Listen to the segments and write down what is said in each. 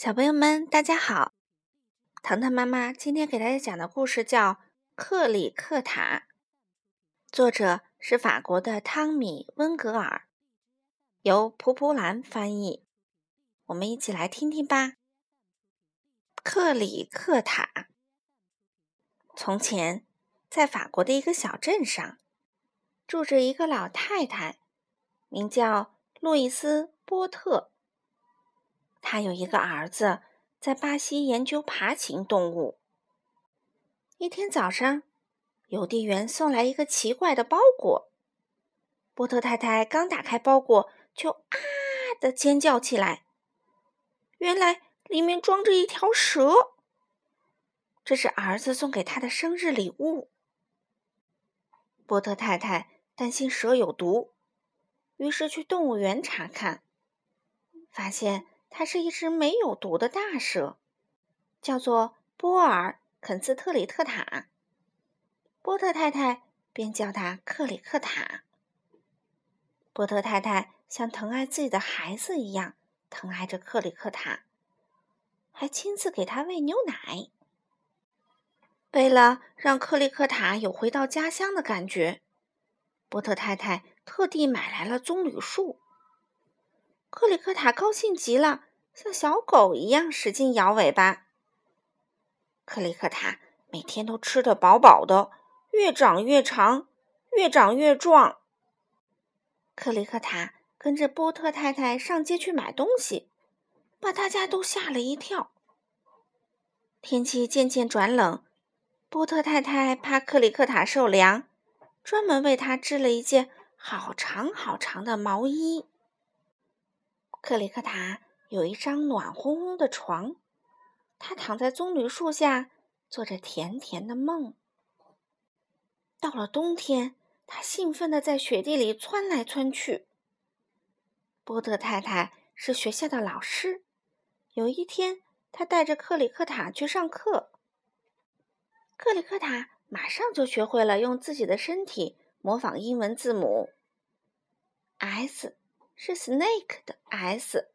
小朋友们，大家好！糖糖妈妈今天给大家讲的故事叫《克里克塔》，作者是法国的汤米·温格尔，由蒲蒲兰翻译。我们一起来听听吧。克里克塔。从前，在法国的一个小镇上，住着一个老太太，名叫路易斯·波特。他有一个儿子，在巴西研究爬行动物。一天早上，邮递员送来一个奇怪的包裹。波特太太刚打开包裹，就啊的尖叫起来。原来里面装着一条蛇。这是儿子送给他的生日礼物。波特太太担心蛇有毒，于是去动物园查看，发现。它是一只没有毒的大蛇，叫做波尔肯斯特里特塔。波特太太便叫它克里克塔。波特太太像疼爱自己的孩子一样疼爱着克里克塔，还亲自给他喂牛奶。为了让克里克塔有回到家乡的感觉，波特太太特地买来了棕榈树。克里克塔高兴极了，像小狗一样使劲摇尾巴。克里克塔每天都吃得饱饱的，越长越长，越长越壮。克里克塔跟着波特太太上街去买东西，把大家都吓了一跳。天气渐渐转冷，波特太太怕克里克塔受凉，专门为他织了一件好长好长的毛衣。克里克塔有一张暖烘烘的床，他躺在棕榈树下，做着甜甜的梦。到了冬天，他兴奋地在雪地里窜来窜去。波特太太是学校的老师，有一天，他带着克里克塔去上课。克里克塔马上就学会了用自己的身体模仿英文字母 S。是 snake 的 s，e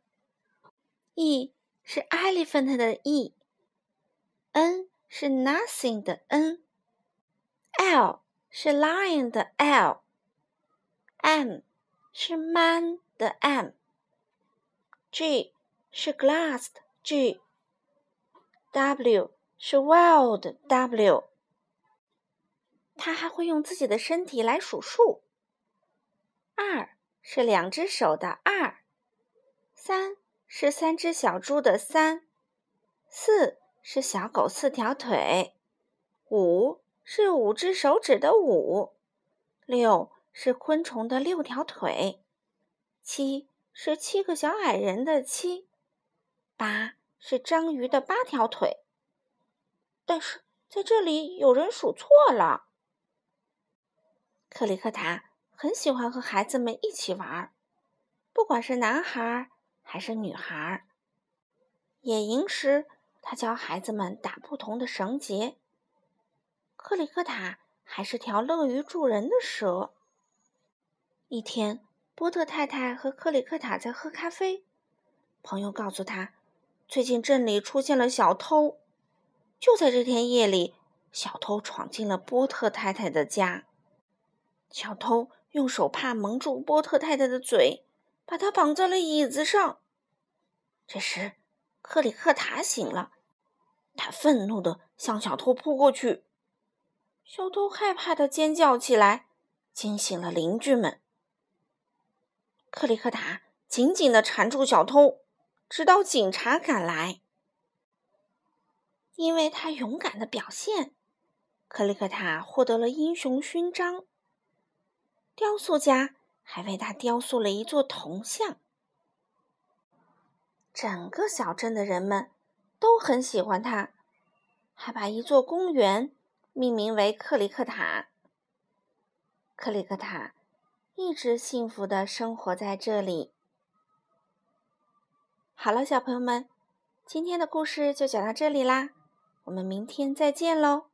是 elephant 的 e，n 是 nothing 的 n，l 是 lion 的 l，m 是 man 的 m，g 是 glass 的 g，w 是 wild 的 w。他还会用自己的身体来数数，二。是两只手的二，三是三只小猪的三，四是小狗四条腿，五是五只手指的五，六是昆虫的六条腿，七是七个小矮人的七，八是章鱼的八条腿。但是在这里有人数错了，克里克塔。很喜欢和孩子们一起玩，不管是男孩还是女孩。野营时，他教孩子们打不同的绳结。克里克塔还是条乐于助人的蛇。一天，波特太太和克里克塔在喝咖啡，朋友告诉他，最近镇里出现了小偷。就在这天夜里，小偷闯进了波特太太的家。小偷。用手帕蒙住波特太太的嘴，把他绑在了椅子上。这时，克里克塔醒了，他愤怒地向小偷扑过去。小偷害怕地尖叫起来，惊醒了邻居们。克里克塔紧紧地缠住小偷，直到警察赶来。因为他勇敢的表现，克里克塔获得了英雄勋章。雕塑家还为他雕塑了一座铜像。整个小镇的人们都很喜欢他，还把一座公园命名为克里克塔。克里克塔一直幸福的生活在这里。好了，小朋友们，今天的故事就讲到这里啦，我们明天再见喽。